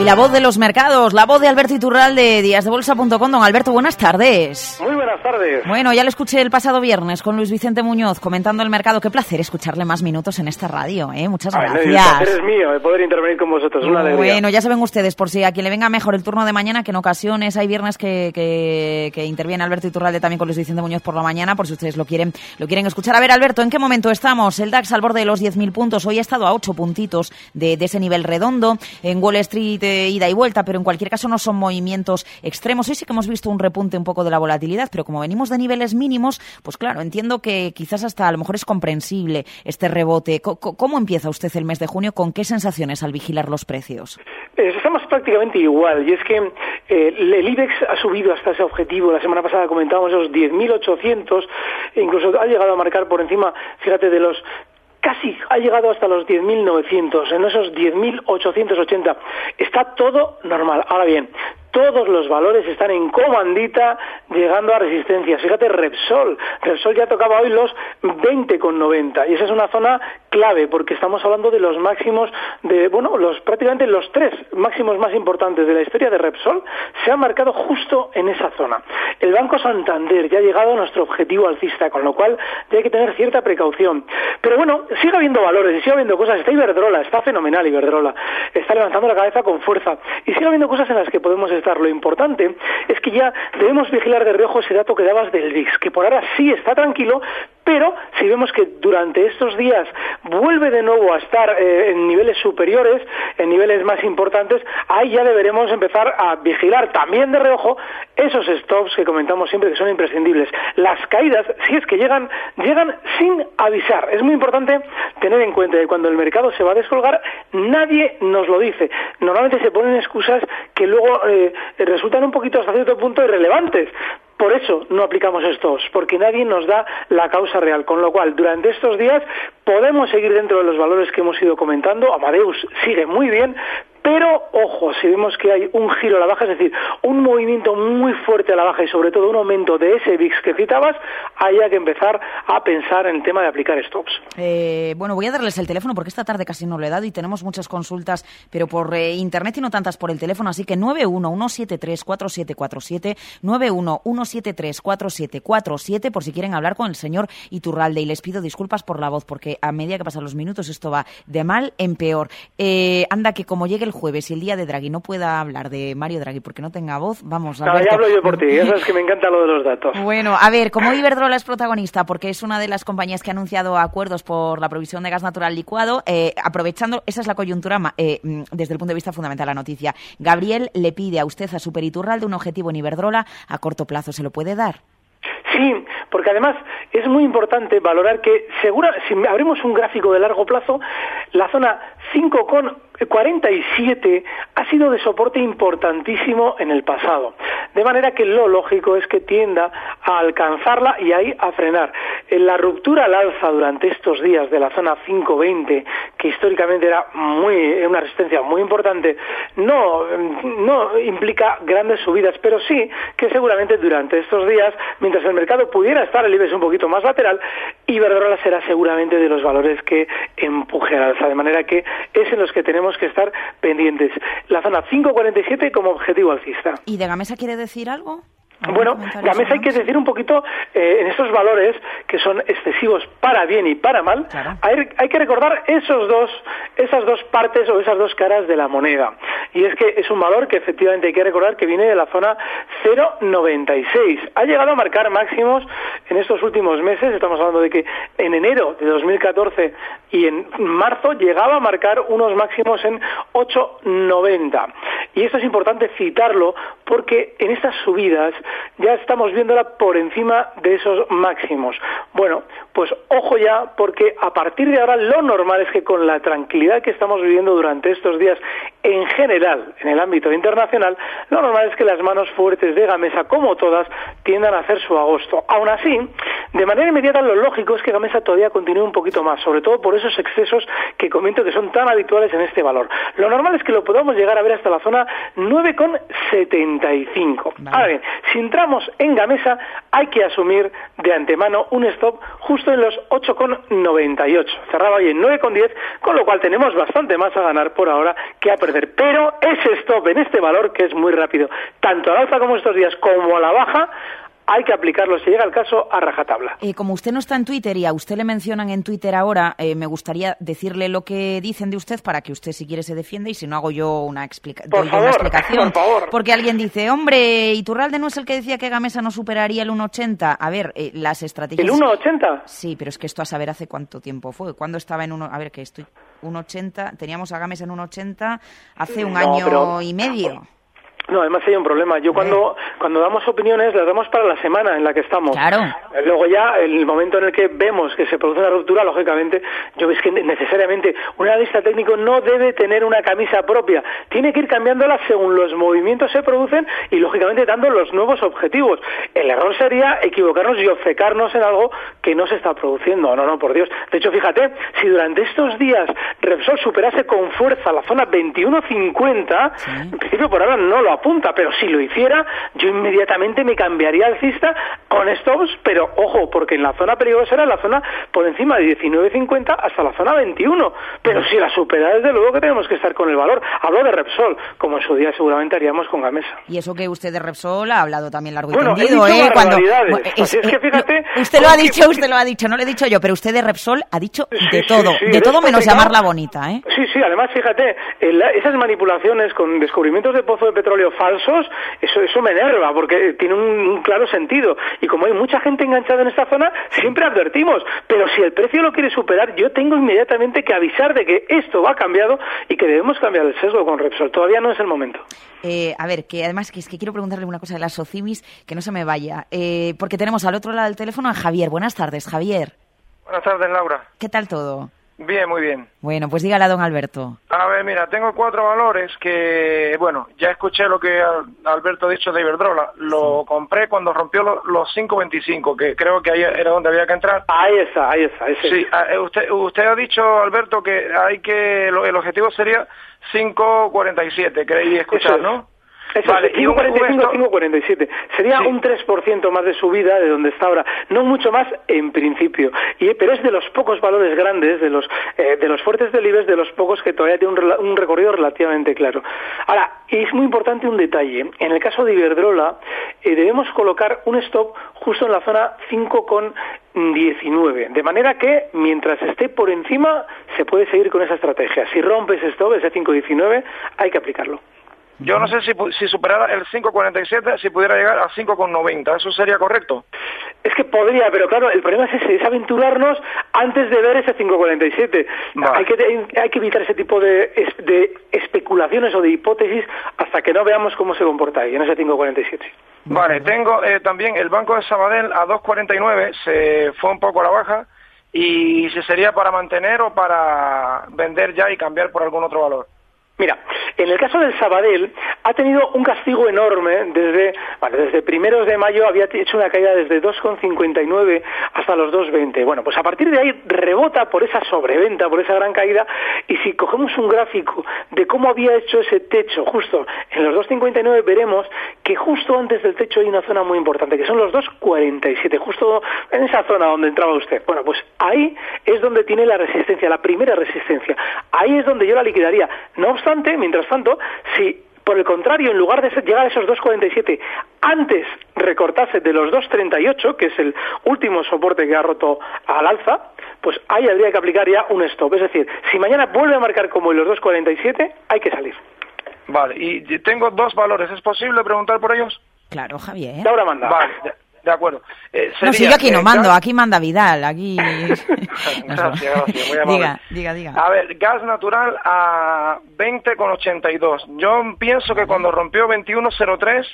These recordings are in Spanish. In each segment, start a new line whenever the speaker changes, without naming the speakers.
Y la voz de los mercados, la voz de Alberto Iturral de díasdebolsa.com. Don Alberto, buenas tardes.
Buenas tardes.
Bueno, ya lo escuché el pasado viernes con Luis Vicente Muñoz comentando el mercado. Qué placer escucharle más minutos en esta radio, ¿eh? Muchas gracias.
el placer es mío de poder intervenir con vosotros. Una alegría.
Bueno, ya saben ustedes, por si a quien le venga mejor el turno de mañana, que en ocasiones hay viernes que, que, interviene Alberto Iturralde también con Luis Vicente Muñoz por la mañana, por si ustedes lo quieren, lo quieren escuchar. A ver, Alberto, ¿en qué momento estamos? El DAX al borde de los 10.000 puntos. Hoy ha estado a 8 puntitos de, ese nivel redondo. En Wall Street, eh, ida y vuelta, pero en cualquier caso no son movimientos extremos. Hoy sí que hemos visto un repunte un poco de la volatilidad, pero como venimos de niveles mínimos, pues claro, entiendo que quizás hasta a lo mejor es comprensible este rebote. ¿Cómo empieza usted el mes de junio? ¿Con qué sensaciones al vigilar los precios?
Estamos prácticamente igual, y es que eh, el IBEX ha subido hasta ese objetivo. La semana pasada comentábamos esos 10.800, e incluso ha llegado a marcar por encima, fíjate, de los casi ha llegado hasta los 10.900, en esos 10.880. Está todo normal. Ahora bien, todos los valores están en comandita llegando a resistencia. Fíjate, Repsol. Repsol ya tocaba hoy los 20,90 y esa es una zona clave porque estamos hablando de los máximos de, bueno, los prácticamente los tres máximos más importantes de la historia de Repsol se han marcado justo en esa zona. El Banco Santander ya ha llegado a nuestro objetivo alcista, con lo cual ya hay que tener cierta precaución. Pero bueno, sigue habiendo valores y sigue habiendo cosas. Está Iberdrola, está fenomenal Iberdrola. Está levantando la cabeza con fuerza y sigue habiendo cosas en las que podemos lo importante es que ya debemos vigilar de reojo ese dato que dabas del VIX, que por ahora sí está tranquilo, pero si vemos que durante estos días vuelve de nuevo a estar eh, en niveles superiores, en niveles más importantes, ahí ya deberemos empezar a vigilar también de reojo esos stops que comentamos siempre que son imprescindibles. Las caídas, si es que llegan, llegan sin avisar. Es muy importante tener en cuenta que cuando el mercado se va a descolgar, nadie nos lo dice. Normalmente se ponen excusas que luego eh, resultan un poquito hasta cierto punto irrelevantes. Por eso no aplicamos estos, porque nadie nos da la causa real. Con lo cual, durante estos días podemos seguir dentro de los valores que hemos ido comentando. Amadeus sigue muy bien, pero, ojo, si vemos que hay un giro a la baja, es decir, un movimiento muy fuerte a la baja y sobre todo un aumento de ese VIX que citabas, haya que empezar a pensar en el tema de aplicar stops.
Eh, bueno, voy a darles el teléfono porque esta tarde casi no lo he dado y tenemos muchas consultas, pero por eh, internet y no tantas por el teléfono, así que 911734747, 911734747, por si quieren hablar con el señor Iturralde. Y les pido disculpas por la voz porque a medida que pasan los minutos esto va de mal en peor. Eh, anda, que como llegue el jueves y el día de Draghi no pueda hablar de Mario Draghi porque no tenga voz, vamos a ver.
ya hablo yo por ti, ya sabes que me encanta lo de los datos.
Bueno, a ver, como Iberdrola es protagonista porque es una de las compañías que ha anunciado acuerdos por la provisión de gas natural licuado, eh, aprovechando, esa es la coyuntura eh, mm, desde el punto de vista fundamental la noticia. Gabriel le pide a usted, a Superiturral, de un objetivo en Iberdrola a corto plazo. ¿Se lo puede dar?
Sí, porque además es muy importante valorar que segura, si abrimos un gráfico de largo plazo, la zona 5,47 ha sido de soporte importantísimo en el pasado. De manera que lo lógico es que tienda a alcanzarla y ahí a frenar. En la ruptura al alza durante estos días de la zona 5,20, que históricamente era muy, una resistencia muy importante, no, no implica grandes subidas, pero sí que seguramente durante estos días, mientras el mercado pudiera estar el IBEX un poquito más lateral, Iberdrola será seguramente de los valores que empuje al alza. De manera que es en los que tenemos que estar pendientes. La zona 547 como objetivo alcista.
¿Y de Gamesa quiere decir algo?
Bueno, Gamesa hay que decir un poquito eh, en estos valores que son excesivos para bien y para mal, hay, que recordar esos dos, esas dos partes o esas dos caras de la moneda. Y es que es un valor que efectivamente hay que recordar que viene de la zona 0,96. Ha llegado a marcar máximos en estos últimos meses, estamos hablando de que en enero de 2014 y en marzo llegaba a marcar unos máximos en 8,90. Y esto es importante citarlo porque en estas subidas ya estamos viéndola por encima de esos máximos. Bueno, pues ojo ya, porque a partir de ahora lo normal es que con la tranquilidad que estamos viviendo durante estos días en general en el ámbito internacional, lo normal es que las manos fuertes de Gamesa, como todas, tiendan a hacer su agosto. Aún así, de manera inmediata lo lógico es que Gamesa todavía continúe un poquito más, sobre todo por esos excesos que comento que son tan habituales en este valor. Lo normal es que lo podamos llegar a ver hasta la zona 9,75. Ahora bien, si entramos en Gamesa, hay que asumir de antemano un stop justo en los 8,98. Cerraba hoy en 9,10, con lo cual tenemos bastante más a ganar por ahora que a perder. Pero ese stop en este valor, que es muy rápido, tanto al alza como estos días, como a la baja, hay que aplicarlo, si llega el caso, a rajatabla.
Eh, como usted no está en Twitter y a usted le mencionan en Twitter ahora, eh, me gustaría decirle lo que dicen de usted para que usted, si quiere, se defienda y si no, hago yo una, explica
por favor,
explicación.
Por favor.
Porque alguien dice, hombre, Iturralde no es el que decía que Gamesa no superaría el 1,80. A ver, eh, las estrategias...
¿El 1,80?
Sí, pero es que esto a saber hace cuánto tiempo fue. ¿Cuándo estaba en 1? A ver, que estoy... 1,80, teníamos a Gamesa en 1,80 hace un
No,
año
pero-
y medio.
No, además hay un problema. Yo cuando, cuando damos opiniones las damos para la semana en la que estamos.
Claro.
Luego ya, en el momento en el que vemos que se produce una ruptura, lógicamente, yo ves que necesariamente un analista técnico no debe tener una camisa propia. Tiene que ir cambiándola según los movimientos se producen y, lógicamente, dando los nuevos objetivos. El error sería equivocarnos y obcecarnos en algo que no se está produciendo. No, no, por Dios. De hecho, fíjate, si durante estos días Repsol superase con fuerza la zona 21.50, en principio por ahora no lo apunta, pero si lo hiciera, yo inmediatamente me cambiaría alcista con stops, pero ojo, porque en la zona peligrosa era la zona por encima de 19.50 hasta la zona 21. Pero si la supera, desde luego que tenemos que estar con el valor. Hablo de Repsol, como en su día seguramente haríamos con Gamesa.
Y eso que usted de Repsol ha hablado también largo y
Bueno, he
tendido,
dicho
¿eh? Cuando,
barbaridades.
Bueno,
Así es que fíjate,
no, usted lo ha dicho, usted lo ha dicho, no lo he dicho yo, pero usted de Repsol ha dicho
Sí,
de todo,
sí,
de todo menos llamarla bonita, ¿eh?
Sí, sí, además fíjate, el- esas manipulaciones con descubrimientos de pozo de petróleo falsos, eso, eso me enerva porque tiene un, un claro sentido. Y como hay mucha gente enganchada en esta zona, siempre advertimos, pero si el precio lo quiere superar, yo tengo inmediatamente que avisar de que esto va cambiado y que debemos cambiar el sesgo con Repsol. Todavía no es el momento.
Eh, a ver, que además que es que quiero preguntarle una cosa de las Socimis, que no se me vaya, eh, porque tenemos al otro lado del teléfono a Javier. Buenas tardes, Javier.
Buenas tardes, Laura.
¿Qué tal todo?
Bien, muy bien.
Bueno, pues dígale a don Alberto.
A ver, mira, tengo cuatro valores que, bueno, ya escuché lo que Al- Alberto ha dicho de Iberdrola. Lo compré cuando rompió lo- los 5.25, que creo que ahí era donde había que entrar.
Ahí está, ahí está. ese
Sí,
es.
ah, eh, usted, usted ha dicho, Alberto, que hay que, lo- el objetivo sería 5.47, creí escuchar. ¿no?
Eso
Vale, un
5,45,
esto-
5,47. Sería
Sí.
un 3% más de subida de donde está ahora. No mucho más en principio. Y, pero es de los pocos valores grandes, de los, eh, de los fuertes del IBEX, de los pocos que todavía tiene un recorrido relativamente claro. Ahora, es muy importante un detalle. En el caso de Iberdrola, eh, debemos colocar un stop justo en la zona 5,19. De manera que, mientras esté por encima, se puede seguir con esa estrategia. Si rompe ese stop, ese 5,19, hay que aplicarlo.
Yo no sé si, si superara el 5.47, si pudiera llegar a 5.90. ¿Eso sería correcto?
Es que podría, pero claro, el problema es ese, es aventurarnos antes de ver ese 547.
Vale.
Hay, que, hay que evitar ese tipo de, de especulaciones o de hipótesis hasta que no veamos cómo se comporta ahí en ese 547.
Vale, tengo eh, también el Banco de Sabadell a 2.49, se fue un poco a la baja, y si sería para mantener o para vender ya y cambiar por algún otro valor.
Mira, en el caso del Sabadell ha tenido un castigo enorme desde, vale, desde primeros de mayo había hecho una caída desde 2,59 hasta los 2,20. Bueno, pues a partir de ahí rebota por esa sobreventa, por esa gran caída y si cogemos un gráfico de cómo había hecho ese techo justo en los 2,59 veremos que justo antes del techo hay una zona muy importante que son los 2,47, justo en esa zona donde entraba usted. Bueno, pues ahí es donde tiene la resistencia, la primera resistencia. Ahí es donde yo la liquidaría. No obstante, mientras tanto, si por el contrario, en lugar de ser- llegar a esos 2,47, antes recortase de los 2,38, que es el último soporte que ha roto al alza, pues ahí habría que aplicar ya un stop. Es decir, si mañana vuelve a marcar como en los 2,47, hay que salir.
Vale, y tengo dos valores, ¿es posible preguntar por ellos?
Claro, Javier.
Laura manda.
Vale, de, acuerdo. Eh,
No, si
sería,
yo aquí no mando,
gas-
aquí manda Vidal, aquí...
Gracias, gracias, muy amable.
Diga, diga, diga.
A ver, gas natural a 20,82. Yo pienso que cuando rompió 21,03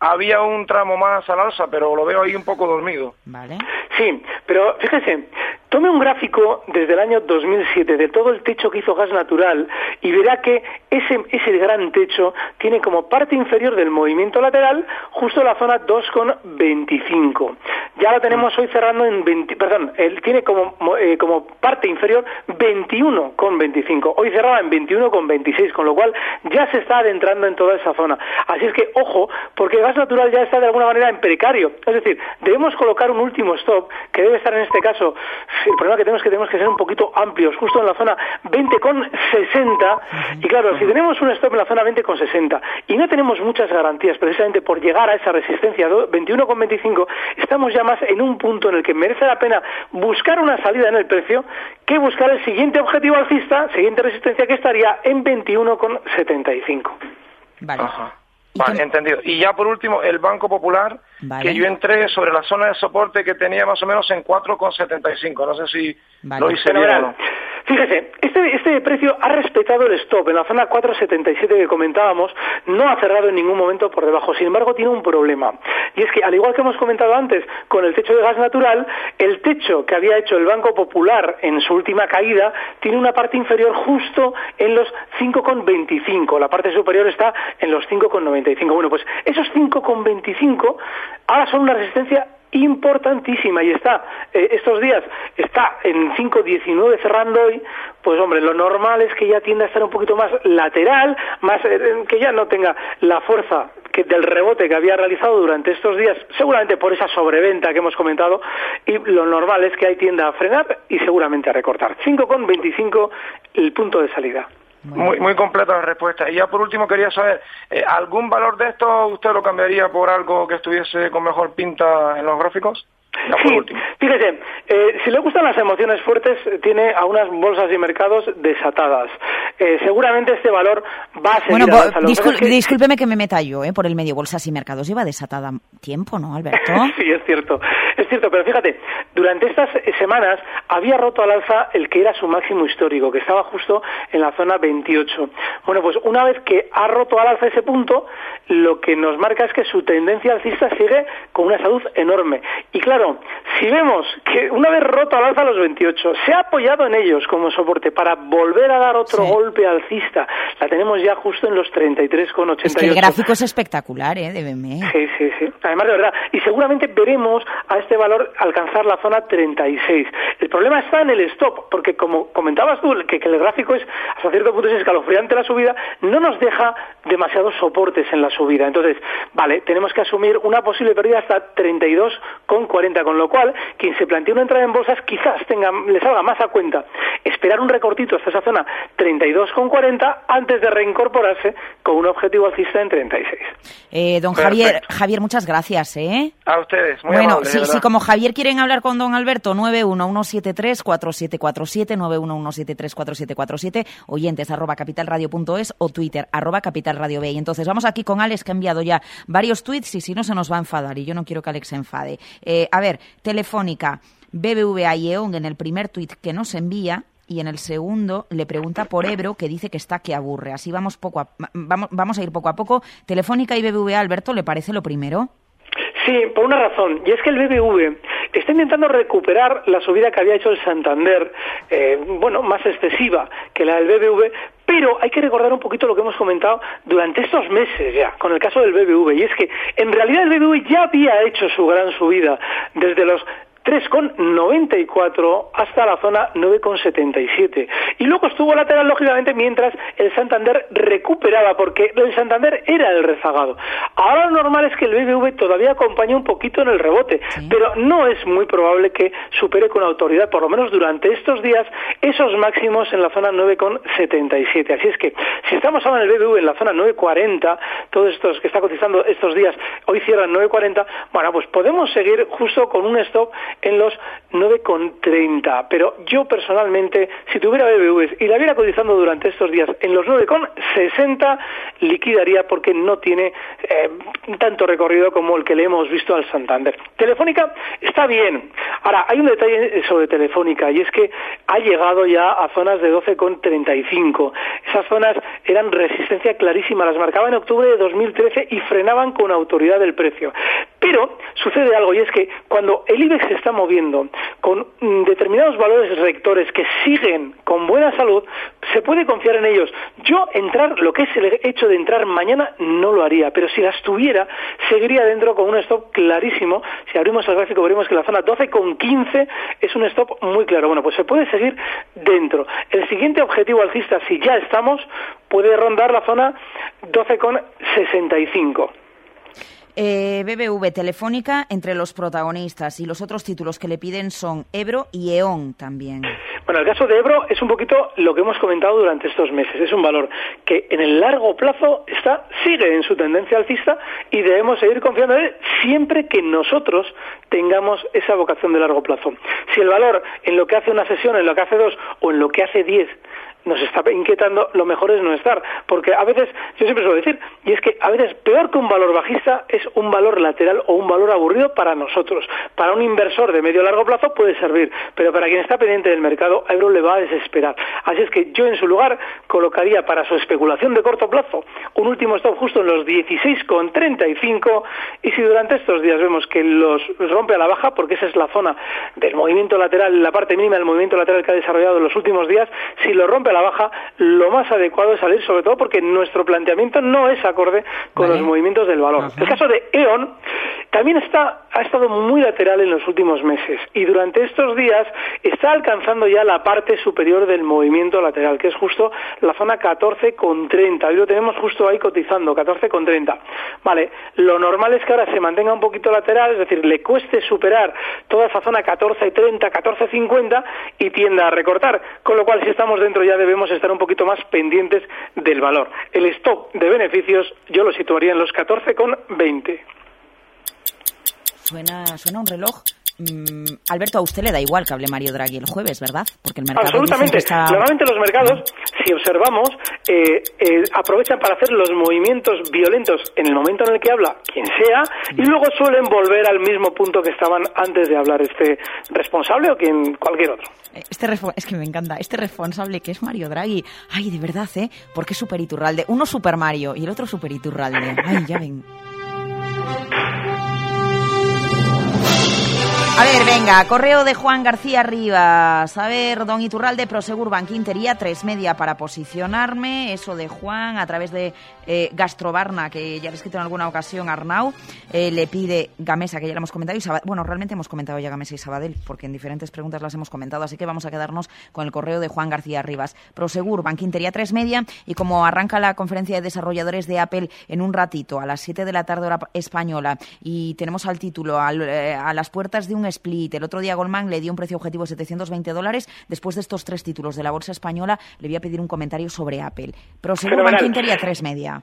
había un tramo más al alza, pero lo veo ahí un poco dormido.
Vale.
Sí, pero fíjese, Tome un gráfico desde el año 2007 de todo el techo que hizo gas natural y verá que ese, ese gran techo tiene como parte inferior del movimiento lateral justo la zona 2,25. Ya lo tenemos hoy cerrando en 20, perdón, él tiene como, eh, como parte inferior 21,25. Hoy cerraba en 21,26, con lo cual ya se está adentrando en toda esa zona. Así es que, ojo, porque gas natural ya está de alguna manera en precario. Es decir, debemos colocar un último stop que debe estar en este caso. El problema que tenemos es que tenemos que ser un poquito amplios, justo en la zona 20,60. Y claro, si tenemos un stop en la zona 20,60 y no tenemos muchas garantías precisamente por llegar a esa resistencia 21,25, estamos ya más en un punto en el que merece la pena buscar una salida en el precio que buscar el siguiente objetivo alcista, siguiente resistencia que estaría en 21,75.
Vale.
Vale, entendido. Y ya por último, el Banco Popular, que yo entré sobre la zona de soporte que tenía más o menos en 4,75. No sé si lo hice bien o no.
Fíjese, este, este precio ha respetado el stop en la zona 477 que comentábamos, no ha cerrado en ningún momento por debajo. Sin embargo, tiene un problema. Y es que, al igual que hemos comentado antes, con el techo de gas natural, el techo que había hecho el Banco Popular en su última caída tiene una parte inferior justo en los 5,25. La parte superior está en los 5,95. Bueno, pues esos 5,25 ahora son una resistencia importantísima y está eh, estos días está en 5.19 cerrando hoy, pues hombre, lo normal es que ya tienda a estar un poquito más lateral, más eh, que ya no tenga la fuerza que del rebote que había realizado durante estos días, seguramente por esa sobreventa que hemos comentado, y lo normal es que ahí tienda a frenar y seguramente a recortar. 5,25 el punto de salida.
Muy, muy completa la respuesta. Y ya por último quería saber, eh, ¿algún valor de esto usted lo cambiaría por algo que estuviese con mejor pinta en los gráficos?
Sí, fíjese, eh, si le gustan las emociones fuertes, tiene a unas bolsas y mercados desatadas. Eh, seguramente este valor va a seguir
Bueno, discúlpeme que me meta yo eh, por el medio. Bolsas y mercados lleva desatada tiempo, ¿no, Alberto?
sí, es cierto. Es cierto, pero fíjate, durante estas semanas había roto al alza el que era su máximo histórico, que estaba justo en la zona 28. Bueno, pues una vez que ha roto al alza ese punto, lo que nos marca es que su tendencia alcista sigue con una salud enorme. Y claro, si vemos que una vez roto al alza los 28, se ha apoyado en ellos como soporte para volver a dar otro golpe alcista, la tenemos ya justo en los 33,88. Es
que el gráfico es espectacular, ¿eh? De BME.
Sí, sí, sí. Además, de verdad. Y seguramente veremos a este valor alcanzar la zona 36. El problema está en el stop, porque como comentabas tú, que, el gráfico es, hasta cierto punto, es escalofriante la subida, no nos deja demasiados soportes en la subida. Entonces, vale, tenemos que asumir una posible pérdida hasta 32,40 con lo cual quien se plantea una entrada en bolsas quizás tenga, le salga más a cuenta esperar un recortito hasta esa zona 32,40 antes de reincorporarse con un objetivo alcista en 36.
Eh, don Javier, Javier, muchas gracias. ¿eh?
A ustedes, muy
Bueno, si, si, como Javier quieren hablar con don Alberto, 911734747, 911734747, oyentes arroba capitalradio.es o Twitter arroba capitalradio Y entonces vamos aquí con Alex que ha enviado ya varios tweets y si no se nos va a enfadar y yo no quiero que Alex se enfade. Eh, a ver, Telefónica, BBVA y EON en el primer tuit que nos envía y en el segundo le pregunta por Ebro que dice que está que aburre. Así vamos poco a, vamos, vamos a ir poco a poco. Telefónica y BBVA, Alberto, ¿le parece lo primero?
Sí, por una razón, y es que el BBV está intentando recuperar la subida que había hecho el Santander, eh, bueno, más excesiva que la del BBV, pero hay que recordar un poquito lo que hemos comentado durante estos meses ya, con el caso del BBV, y es que en realidad el BBV ya había hecho su gran subida desde los 3,94 hasta la zona 9,77. Y luego estuvo lateral, lógicamente, mientras el Santander recuperaba, porque el Santander era el rezagado. Ahora lo normal es que el BBV todavía acompañe un poquito en el rebote, pero no es muy probable que supere con autoridad, por lo menos durante estos días, esos máximos en la zona 9,77. Así es que, si estamos ahora en el BBV en la zona 9,40, todos estos que está cotizando estos días, hoy cierran 9,40, bueno, pues podemos seguir justo con un stop en los 9,30. Pero yo personalmente, si tuviera BBVs y la viera cotizando durante estos días en los 9,60, liquidaría porque no tiene eh, tanto recorrido como el que le hemos visto al Santander. Telefónica está bien. Ahora, hay un detalle sobre Telefónica y es que ha llegado ya a zonas de 12,35. Esas zonas eran resistencia clarísima, las marcaba en octubre de 2013 y frenaban con autoridad el precio. Pero sucede algo y es que cuando el IBEX se está moviendo con mm, determinados valores rectores que siguen con buena salud, se puede confiar en ellos. Yo entrar, lo que es el hecho de entrar mañana, no lo haría, pero si las tuviera, seguiría dentro con un stop clarísimo. Si abrimos el gráfico veremos que la zona 12,15 es un stop muy claro. Bueno, pues se puede seguir dentro. El siguiente objetivo alcista, si ya estamos, puede rondar la zona 12,65.
Eh, BBV Telefónica entre los protagonistas y los otros títulos que le piden son Ebro y E.ON también.
Bueno, el caso de Ebro es un poquito lo que hemos comentado durante estos meses. Es un valor que en el largo plazo está sigue en su tendencia alcista y debemos seguir confiando en él siempre que nosotros tengamos esa vocación de largo plazo. Si el valor en lo que hace una sesión, en lo que hace dos o en lo que hace diez nos está inquietando, lo mejor es no estar. Porque a veces, yo siempre suelo decir, y es que a veces peor que un valor bajista es un valor lateral o un valor aburrido para nosotros. Para un inversor de medio largo plazo puede servir, pero para quien está pendiente del mercado, a Euro le va a desesperar. Así es que yo en su lugar colocaría para su especulación de corto plazo un último stop justo en los 16,35 y si durante estos días vemos que los rompe a la baja, porque esa es la zona del movimiento lateral, la parte mínima del movimiento lateral que ha desarrollado en los últimos días, si lo rompe a la baja, lo más adecuado es salir, sobre todo porque nuestro planteamiento no es acorde con los movimientos del valor. El caso de E.ON también está, ha estado muy lateral en los últimos meses y durante estos días está alcanzando ya la parte superior del movimiento lateral, que es justo la zona 14,30. Hoy lo tenemos justo ahí cotizando, 14,30. Vale, lo normal es que ahora se mantenga un poquito lateral, es decir, le cueste superar toda esa zona 14,30, 14,50 y tienda a recortar. Con lo cual, si estamos dentro ya debemos estar un poquito más pendientes del valor. El stop de beneficios yo lo situaría en los 14,20.
Suena, suena un reloj Mm, Alberto, a usted le da igual que hable Mario Draghi el jueves, ¿verdad?
Porque el mercado Absolutamente. Normalmente los mercados, si observamos, eh, eh, aprovechan para hacer los movimientos violentos en el momento en el que habla quien sea y luego suelen volver al mismo punto que estaban antes de hablar este responsable o quien cualquier otro.
Este es que me encanta. Este responsable que es Mario Draghi. Ay, de verdad, ¿eh? Porque es Super Iturralde. Uno Super Mario y el otro Super Iturralde. Ay, ya ven. A ver, venga, correo de Juan García Rivas. A ver, don Iturralde, Prosegur Banquintería, tres media para posicionarme. Eso de Juan, a través de eh, Gastrobarna, que ya le he escrito en alguna ocasión Arnau. Eh, le pide Gamesa, que ya le hemos comentado. Y bueno, realmente hemos comentado ya Gamesa y Sabadell, porque en diferentes preguntas las hemos comentado. Así que vamos a quedarnos con el correo de Juan García Rivas. Prosegur Banquintería, tres media. Y como arranca la conferencia de desarrolladores de Apple en un ratito, a las 7 de la tarde hora española, y tenemos al título eh, a las puertas de un split. El otro día Goldman le dio un precio objetivo de 720 dólares. Después de estos tres títulos de la bolsa española, le voy a pedir un comentario sobre Apple. Prosegur Banquintería, tres media.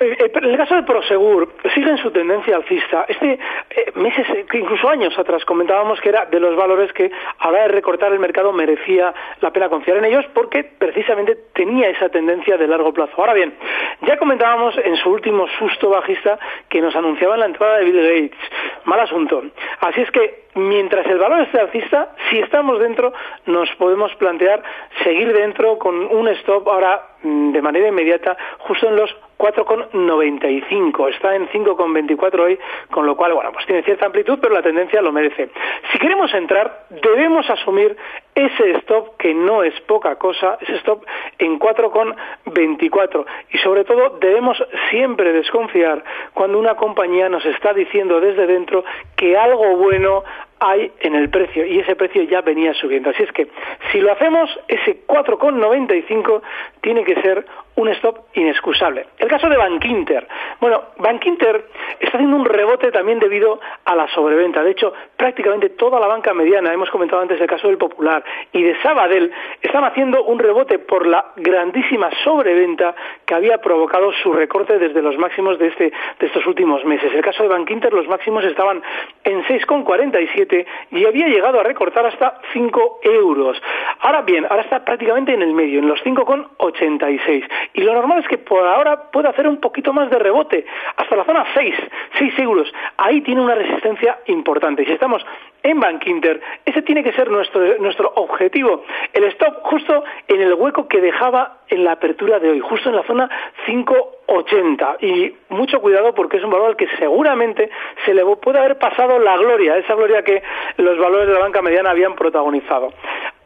Eh, eh, en el caso de Prosegur, sigue en su tendencia alcista. Este eh, meses, incluso años atrás, comentábamos que era de los valores que a la de recortar el mercado merecía la pena confiar en ellos porque precisamente tenía esa tendencia de largo plazo. Ahora bien, ya comentábamos en su último susto bajista que nos anunciaba la entrada de Bill Gates. Mal asunto. Así es que mientras el valor esté alcista, si estamos dentro, nos podemos plantear seguir dentro con un stop ahora mm, de manera inmediata justo en los 4,95. Está en 5,24 hoy, con lo cual, bueno, pues tiene cierta amplitud, pero la tendencia lo merece. Si queremos entrar, debemos asumir ese stop que no es poca cosa, ese stop en 4,24. Y sobre todo, debemos siempre desconfiar cuando una compañía nos está diciendo desde dentro que algo bueno hay en el precio y ese precio ya venía subiendo. Así es que si lo hacemos, ese 4,95 tiene que ser un stop inexcusable. El caso de Bankinter. Bueno, Bankinter está haciendo un rebote también debido a la sobreventa. De hecho, prácticamente toda la banca mediana, hemos comentado antes el caso del Popular y de Sabadell, están haciendo un rebote por la grandísima sobreventa que había provocado su recorte desde los máximos de, este, de estos últimos meses. El caso de Bankinter, los máximos estaban en 6,47 y había llegado a recortar hasta 5 euros. Ahora bien, ahora está prácticamente en el medio, en los 5,86 y lo normal es que por ahora pueda hacer un poquito más de rebote, hasta la zona 6, 6 euros. Ahí tiene una resistencia importante. Si estamos en Bank Inter. Ese tiene que ser nuestro, nuestro objetivo. El stop justo en el hueco que dejaba en la apertura de hoy, justo en la zona 580. Y mucho cuidado porque es un valor al que seguramente se le puede haber pasado la gloria, esa gloria que los valores de la banca mediana habían protagonizado.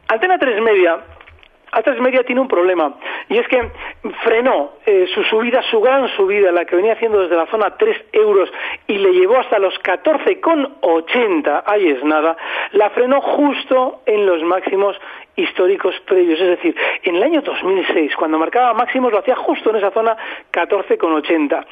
Antena 3 Media a3 Media tiene un problema y es que frenó eh, su subida, su gran subida, la que venía haciendo desde la zona 3 euros y le llevó hasta los 14,80, ahí es nada, la frenó justo en los máximos históricos previos, es decir, en el año 2006, cuando marcaba máximos, lo hacía justo en esa zona 14,80.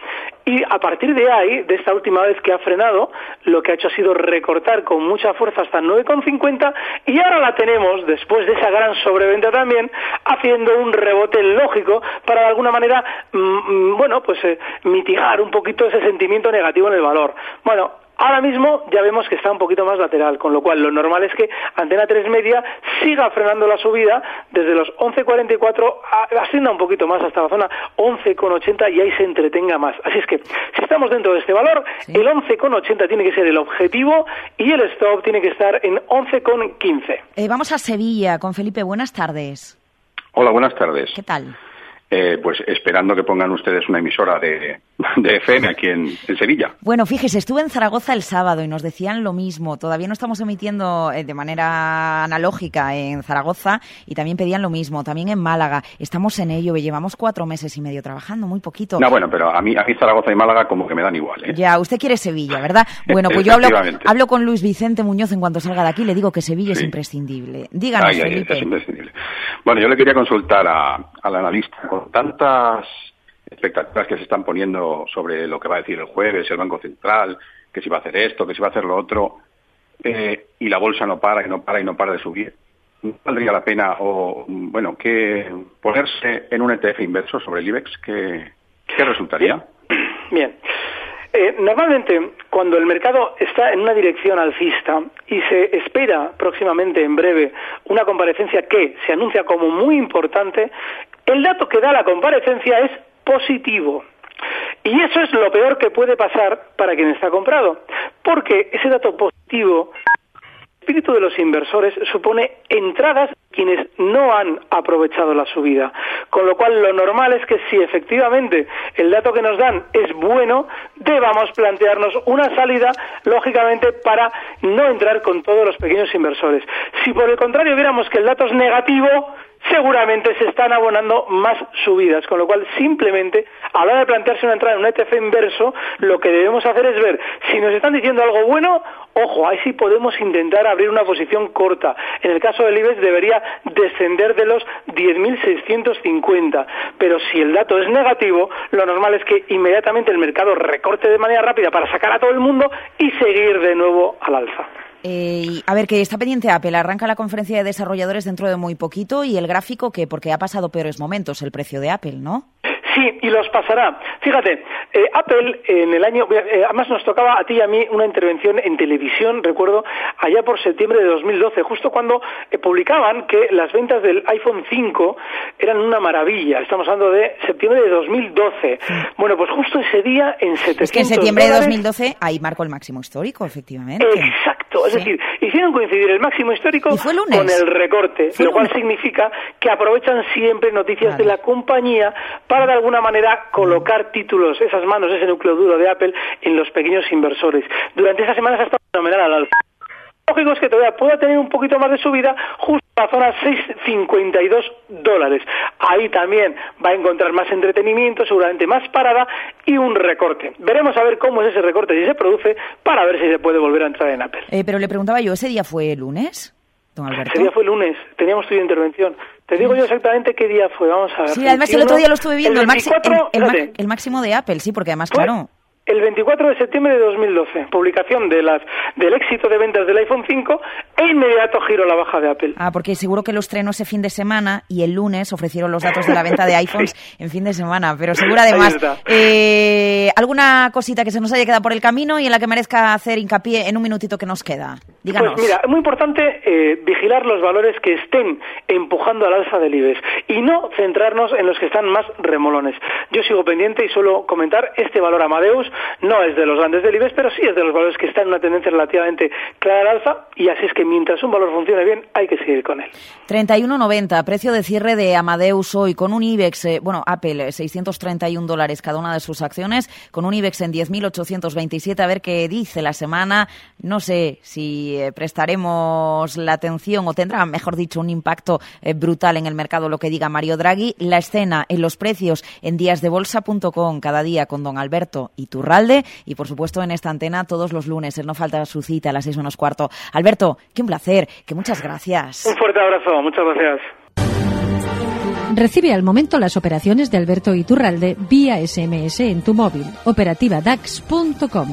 Y a partir de ahí, de esta última vez que ha frenado, lo que ha hecho ha sido recortar con mucha fuerza hasta 9,50 y ahora la tenemos, después de esa gran sobreventa también, haciendo un rebote lógico para de alguna manera, mm, mm, bueno, pues eh, mitigar un poquito ese sentimiento negativo en el valor. Bueno, Ahora mismo ya vemos que está un poquito más lateral, con lo cual lo normal es que Antena 3 Media siga frenando la subida desde los 11.44, ascienda un poquito más hasta la zona 11.80 y ahí se entretenga más. Así es que si estamos dentro de este valor, el 11.80 tiene que ser el objetivo y el stop tiene que estar en 11.15.
Eh, vamos a Sevilla con Felipe. Buenas tardes.
Hola, buenas tardes.
¿Qué tal?
Eh, pues esperando que pongan ustedes una emisora de, de FM aquí en, Sevilla.
Bueno, fíjese, estuve en Zaragoza el sábado y nos decían lo mismo. Todavía no estamos emitiendo eh, de manera analógica en Zaragoza y también pedían lo mismo. También en Málaga. Estamos en ello, llevamos cuatro meses y medio trabajando, muy poquito.
No, bueno, pero a mí, a mí Zaragoza y Málaga como que me dan igual. ¿eh?
Ya, usted quiere Sevilla, ¿verdad? Bueno, pues yo hablo, hablo con Luis Vicente Muñoz en cuanto salga de aquí le digo que Sevilla es imprescindible. Díganos, Felipe.
es imprescindible. Bueno, yo le quería consultar al analista con tantas expectativas que se están poniendo sobre lo que va a decir el jueves el Banco Central, que si va a hacer esto, que si va a hacer lo otro, eh, y la bolsa no para y no para y no para de subir. ¿No valdría la pena, o bueno, que ponerse en un ETF inverso sobre el IBEX? ¿Qué, qué resultaría?
Bien. Eh, normalmente, cuando el mercado está en una dirección alcista y se espera próximamente, en breve, una comparecencia que se anuncia como muy importante, el dato que da la comparecencia es positivo. Y eso es lo peor que puede pasar para quien está comprado, porque ese dato positivo espíritu de los inversores supone entradas quienes no han aprovechado la subida. Con lo cual, lo normal es que si efectivamente el dato que nos dan es bueno, debamos plantearnos una salida, lógicamente, para no entrar con todos los pequeños inversores. Si por el contrario viéramos que el dato es negativo, seguramente se están abonando más subidas, con lo cual simplemente a la hora de plantearse una entrada en un ETF inverso, lo que debemos hacer es ver si nos están diciendo algo bueno, ojo, ahí sí podemos intentar abrir una posición corta. En el caso del IBEX debería descender de los 10.650, pero si el dato es negativo, lo normal es que inmediatamente el mercado recorte de manera rápida para sacar a todo el mundo y seguir de nuevo al alza.
Eh, a ver, que está pendiente Apple. Arranca la conferencia de desarrolladores dentro de muy poquito y el gráfico que, porque ha pasado peores momentos el precio de Apple, ¿no?
Sí, y los pasará. Fíjate, eh, Apple en el año, eh, además nos tocaba a ti y a mí una intervención en televisión, recuerdo, allá por septiembre de 2012, justo cuando eh, publicaban que las ventas del iPhone 5 eran una maravilla. Estamos hablando de septiembre de 2012. Bueno, pues justo ese día en 700
Es que en septiembre de 2012 ahí marcó el máximo histórico, efectivamente.
Exacto, es decir, hicieron coincidir el máximo histórico con el recorte, lo cual significa que aprovechan siempre noticias de la compañía para dar alguna manera colocar títulos, esas manos, ese núcleo duro de Apple en los pequeños inversores. Durante esta semana ha estado fenomenal al alza. Lógico es que todavía pueda tener un poquito más de subida justo a la zona 6,52 dólares. Ahí también va a encontrar más entretenimiento, seguramente más parada y un recorte. Veremos a ver cómo es ese recorte, si se produce, para ver si se puede volver a entrar en Apple.
Eh, pero le preguntaba yo, ¿ese día fue el lunes? Don Alberto.
Ese día fue el lunes, teníamos tu intervención. Te digo yo exactamente qué día fue, vamos a ver.
Sí, además el otro día lo estuve viendo, el, el, máximo de Apple, sí, porque además, claro...
El 24 de septiembre de 2012, publicación de las, del éxito de ventas del iPhone 5 e inmediato giro a la baja de Apple.
Ah, porque seguro que lo estrenó ese fin de semana y el lunes ofrecieron los datos de la venta de iPhones en fin de semana. Pero seguro además, eh, ¿alguna cosita que se nos haya quedado por el camino y en la que merezca hacer hincapié en un minutito que nos queda? Díganos.
Pues mira, es muy importante eh, vigilar los valores que estén empujando al alza del IBEX y no centrarnos en los que están más remolones. Yo sigo pendiente y suelo comentar este valor Amadeus no es de los grandes del IBEX, pero sí es de los valores que están en una tendencia relativamente clara al alza y así es que mientras un valor funcione bien hay que seguir con él.
31.90, precio de cierre de Amadeus hoy con un IBEX, eh, bueno, Apple, 631 dólares cada una de sus acciones, con un IBEX en 10.827, a ver qué dice la semana. No sé si eh, prestaremos la atención o tendrá, mejor dicho, un impacto eh, brutal en el mercado lo que diga Mario Draghi. La escena en los precios en díasdebolsa.com cada día con don Alberto Iturralde y, por supuesto, en esta antena todos los lunes. Él no falta su cita a las seis menos cuarto. Alberto, qué un placer, que muchas gracias.
Un fuerte abrazo, muchas gracias.
Recibe al momento las operaciones de Alberto Iturralde vía SMS en tu móvil. Operativa DAX.com.